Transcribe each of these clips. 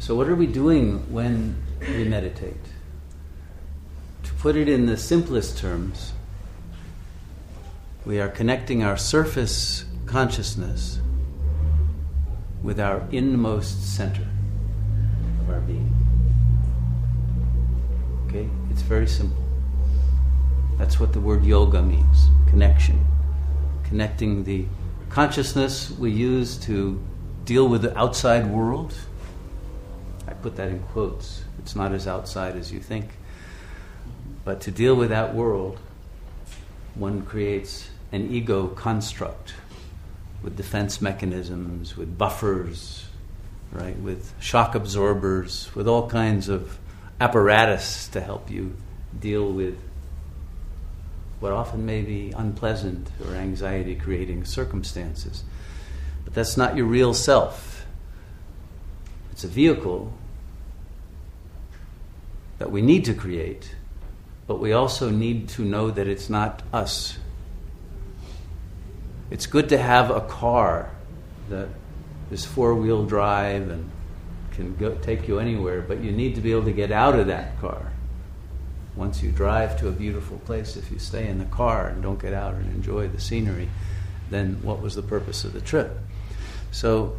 So, what are we doing when we meditate? To put it in the simplest terms, we are connecting our surface consciousness with our inmost center of our being. Okay? It's very simple. That's what the word yoga means connection. Connecting the consciousness we use to deal with the outside world. I put that in quotes. It's not as outside as you think. But to deal with that world, one creates an ego construct with defense mechanisms, with buffers, right, with shock absorbers, with all kinds of apparatus to help you deal with what often may be unpleasant or anxiety creating circumstances. But that's not your real self. It's a vehicle that we need to create, but we also need to know that it's not us. It's good to have a car that is four wheel drive and can go, take you anywhere, but you need to be able to get out of that car. Once you drive to a beautiful place, if you stay in the car and don't get out and enjoy the scenery, then what was the purpose of the trip? So,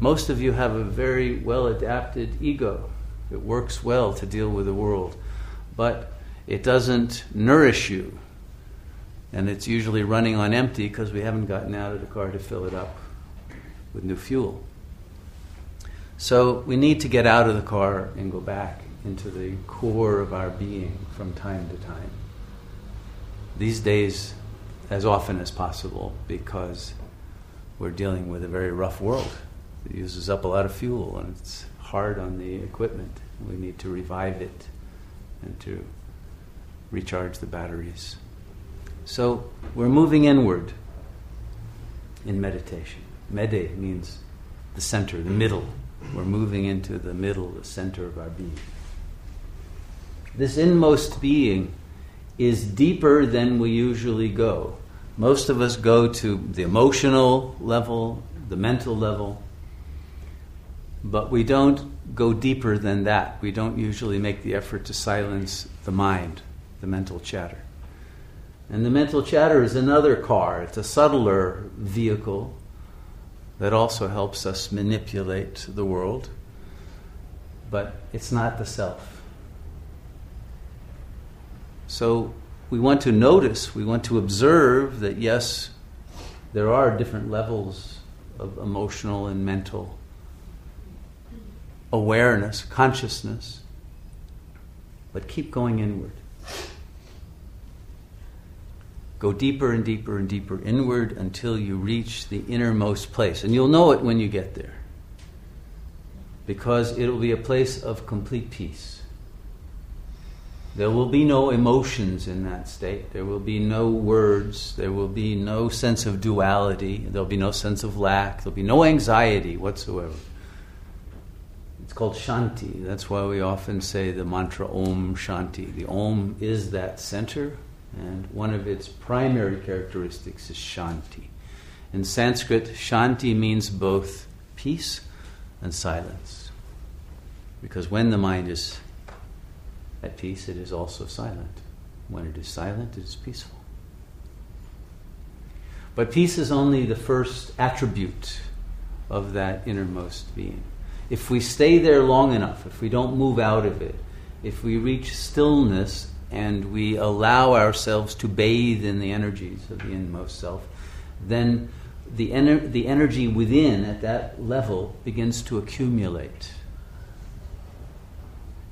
most of you have a very well adapted ego. It works well to deal with the world, but it doesn't nourish you and it's usually running on empty because we haven't gotten out of the car to fill it up with new fuel. So we need to get out of the car and go back into the core of our being from time to time. These days, as often as possible, because we're dealing with a very rough world. It uses up a lot of fuel and it's hard on the equipment. We need to revive it and to recharge the batteries. So we're moving inward in meditation. Mede means the center, the middle. We're moving into the middle, the center of our being. This inmost being is deeper than we usually go. Most of us go to the emotional level, the mental level, but we don't go deeper than that. We don't usually make the effort to silence the mind, the mental chatter. And the mental chatter is another car, it's a subtler vehicle that also helps us manipulate the world, but it's not the self. So we want to notice, we want to observe that yes, there are different levels of emotional and mental awareness, consciousness, but keep going inward. Go deeper and deeper and deeper inward until you reach the innermost place. And you'll know it when you get there. Because it'll be a place of complete peace. There will be no emotions in that state. There will be no words. There will be no sense of duality. There'll be no sense of lack. There'll be no anxiety whatsoever. It's called Shanti. That's why we often say the mantra Om Shanti. The Om is that center and one of its primary characteristics is shanti. In Sanskrit, shanti means both peace and silence. Because when the mind is at peace, it is also silent. When it is silent, it is peaceful. But peace is only the first attribute of that innermost being. If we stay there long enough, if we don't move out of it, if we reach stillness and we allow ourselves to bathe in the energies of the inmost self, then the, ener- the energy within at that level begins to accumulate.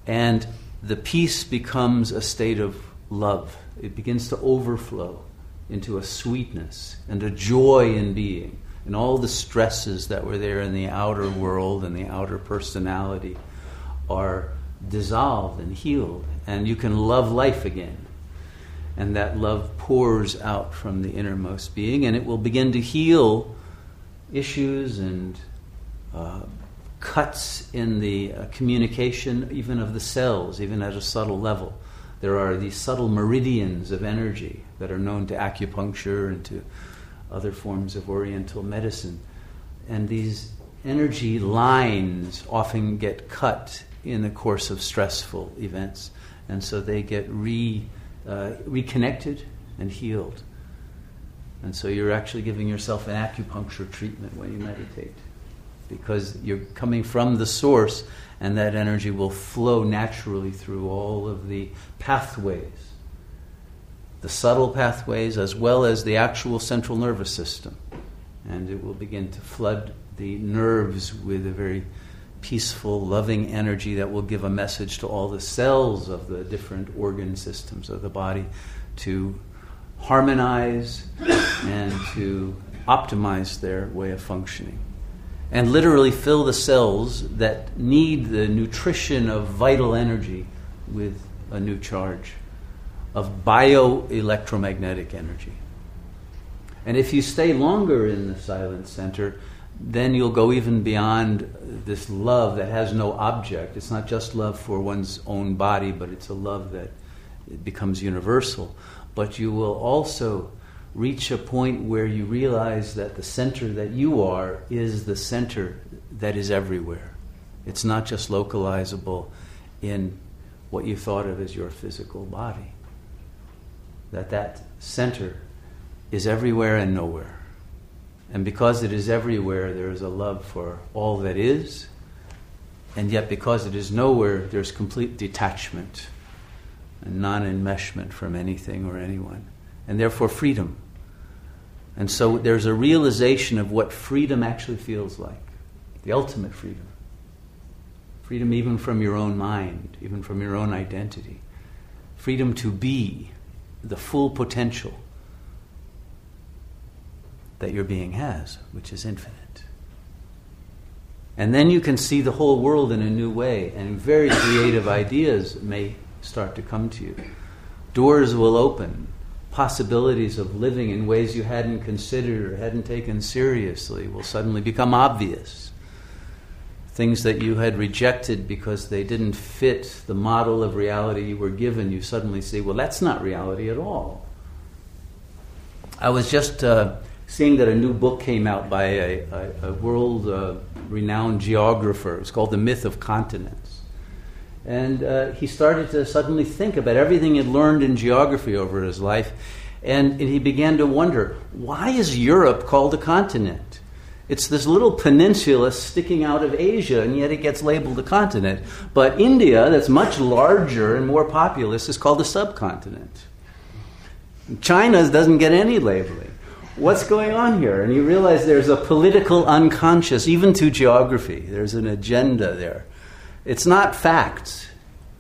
And the peace becomes a state of love. It begins to overflow into a sweetness and a joy in being. And all the stresses that were there in the outer world and the outer personality are dissolved and healed and you can love life again. And that love pours out from the innermost being, and it will begin to heal issues and uh, cuts in the uh, communication, even of the cells, even at a subtle level. There are these subtle meridians of energy that are known to acupuncture and to other forms of Oriental medicine. And these energy lines often get cut in the course of stressful events, and so they get re, uh, reconnected and healed. And so you're actually giving yourself an acupuncture treatment when you meditate because you're coming from the source and that energy will flow naturally through all of the pathways the subtle pathways as well as the actual central nervous system and it will begin to flood the nerves with a very peaceful, loving energy that will give a message to all the cells of the different organ systems of the body to harmonize and to optimize their way of functioning. And literally fill the cells that need the nutrition of vital energy with a new charge of bioelectromagnetic energy. And if you stay longer in the silent center, then you'll go even beyond this love that has no object. It's not just love for one's own body, but it's a love that becomes universal. But you will also reach a point where you realize that the center that you are is the center that is everywhere. It's not just localizable in what you thought of as your physical body. That that center is everywhere and nowhere. And because it is everywhere, there is a love for all that is. And yet, because it is nowhere, there's complete detachment and non enmeshment from anything or anyone. And therefore, freedom. And so, there's a realization of what freedom actually feels like the ultimate freedom. Freedom even from your own mind, even from your own identity. Freedom to be the full potential that your being has, which is infinite. And then you can see the whole world in a new way, and very creative ideas may start to come to you. Doors will open, possibilities of living in ways you hadn't considered or hadn't taken seriously will suddenly become obvious. Things that you had rejected because they didn't fit the model of reality you were given, you suddenly see, well, that's not reality at all. I was just uh, seeing that a new book came out by a, a, a world uh, renowned geographer. It's called The Myth of Continents. And uh, he started to suddenly think about everything he'd learned in geography over his life. And, and he began to wonder why is Europe called a continent? It's this little peninsula sticking out of Asia, and yet it gets labeled a continent. But India, that's much larger and more populous, is called a subcontinent. China doesn't get any labeling what's going on here? And you realize there's a political unconscious, even to geography. There's an agenda there. It's not facts,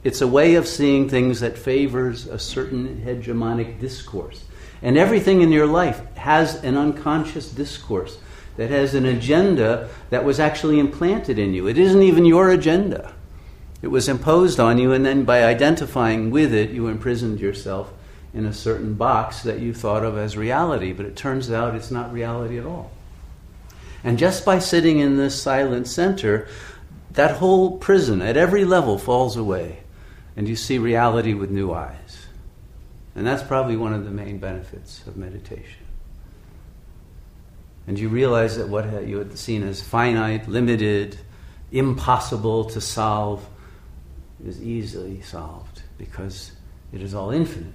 it's a way of seeing things that favors a certain hegemonic discourse. And everything in your life has an unconscious discourse that has an agenda that was actually implanted in you. It isn't even your agenda. It was imposed on you, and then by identifying with it, you imprisoned yourself in a certain box that you thought of as reality, but it turns out it's not reality at all. And just by sitting in this silent center, that whole prison at every level falls away, and you see reality with new eyes. And that's probably one of the main benefits of meditation. And you realize that what you had seen as finite, limited, impossible to solve is easily solved because it is all infinite.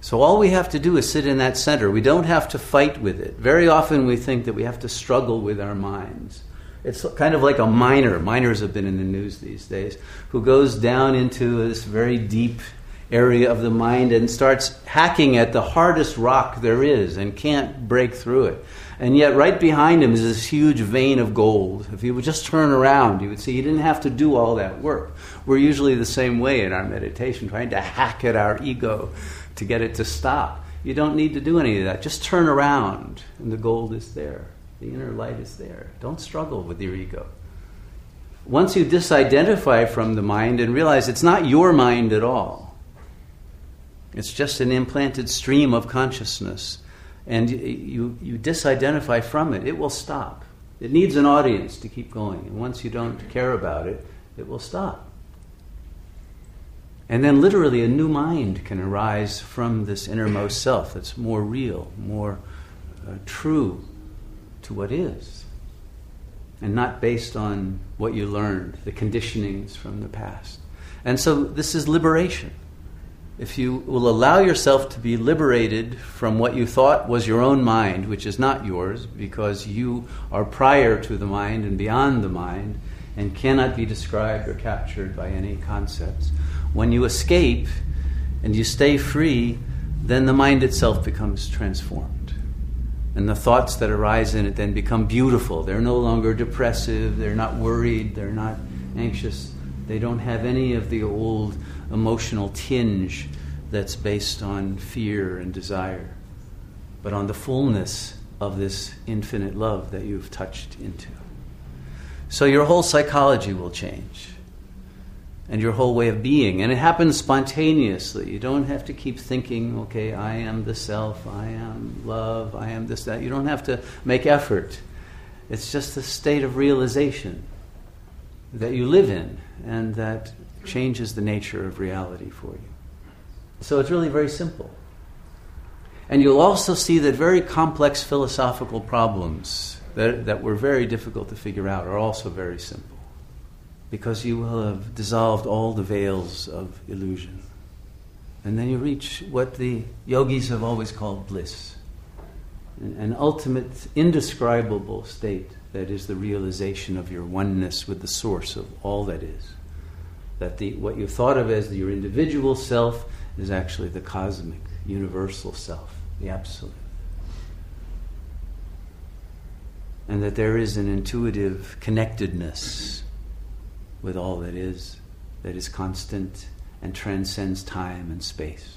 So all we have to do is sit in that center. We don't have to fight with it. Very often we think that we have to struggle with our minds. It's kind of like a miner. Miners have been in the news these days, who goes down into this very deep area of the mind and starts hacking at the hardest rock there is and can't break through it. And yet, right behind him is this huge vein of gold. If he would just turn around, you would see he didn't have to do all that work. We're usually the same way in our meditation, trying to hack at our ego to get it to stop. You don't need to do any of that. Just turn around, and the gold is there. The inner light is there. Don't struggle with your ego. Once you disidentify from the mind and realize it's not your mind at all, it's just an implanted stream of consciousness, and you, you disidentify from it, it will stop. It needs an audience to keep going. And once you don't care about it, it will stop. And then literally a new mind can arise from this innermost self that's more real, more uh, true to what is. and not based on what you learned, the conditionings from the past. And so this is liberation. If you will allow yourself to be liberated from what you thought was your own mind, which is not yours, because you are prior to the mind and beyond the mind, and cannot be described or captured by any concepts, when you escape and you stay free, then the mind itself becomes transformed. And the thoughts that arise in it then become beautiful. They're no longer depressive, they're not worried, they're not anxious, they don't have any of the old emotional tinge that's based on fear and desire, but on the fullness of this infinite love that you've touched into. So your whole psychology will change and your whole way of being. And it happens spontaneously. You don't have to keep thinking, okay, I am the self, I am love, I am this, that. You don't have to make effort. It's just a state of realization that you live in and that changes the nature of reality for you. So it's really very simple. And you'll also see that very complex philosophical problems that, that were very difficult to figure out are also very simple because you will have dissolved all the veils of illusion. And then you reach what the yogis have always called bliss an ultimate, indescribable state that is the realization of your oneness with the source of all that is. That the, what you thought of as your individual self is actually the cosmic, universal self, the absolute. And that there is an intuitive connectedness with all that is, that is constant and transcends time and space.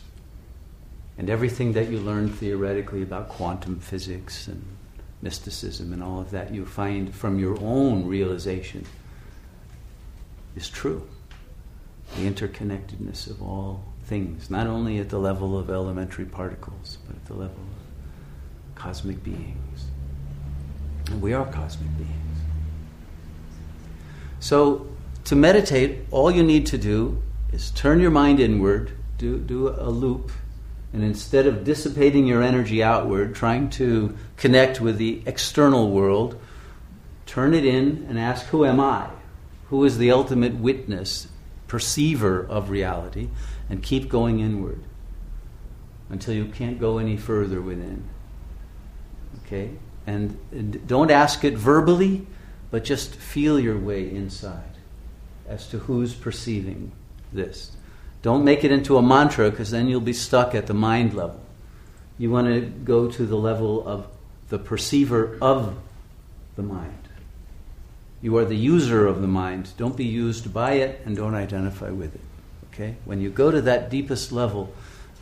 And everything that you learn theoretically about quantum physics and mysticism and all of that you find from your own realization is true. The interconnectedness of all things, not only at the level of elementary particles, but at the level of cosmic beings. And we are cosmic beings. So to meditate, all you need to do is turn your mind inward, do, do a loop, and instead of dissipating your energy outward, trying to connect with the external world, turn it in and ask, Who am I? Who is the ultimate witness, perceiver of reality? And keep going inward until you can't go any further within. Okay? And, don't ask it verbally, but just feel your way inside as to who's perceiving this. Don't make it into a mantra because then you'll be stuck at the mind level. You want to go to the level of the perceiver of the mind. You are the user of the mind. Don't be used by it and don't identify with it. Okay? When you go to that deepest level,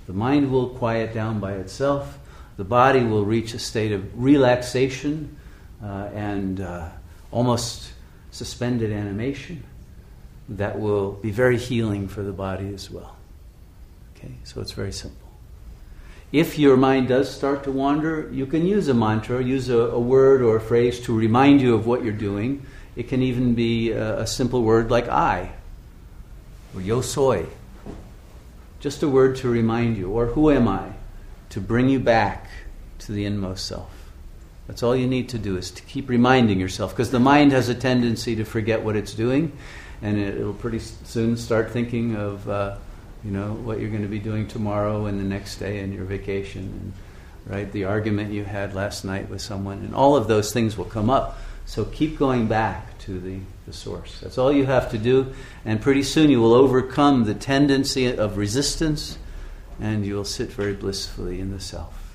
the mind will quiet down by itself. The body will reach a state of relaxation uh, and uh, almost suspended animation that will be very healing for the body as well. Okay, so it's very simple. If your mind does start to wander, you can use a mantra, use a, a word or a phrase to remind you of what you're doing. It can even be a, a simple word like I or yo soy. Just a word to remind you, or who am I, to bring you back to the inmost self. That's all you need to do is to keep reminding yourself, because the mind has a tendency to forget what it's doing, and it, will pretty soon start thinking of uh, you know what you're going to be doing tomorrow and the next day and your vacation and right the argument you had last night with someone and all of those things will come up so keep going back to the, the source. That's all you have to do and pretty soon you will overcome the tendency of resistance and you will sit very blissfully in the self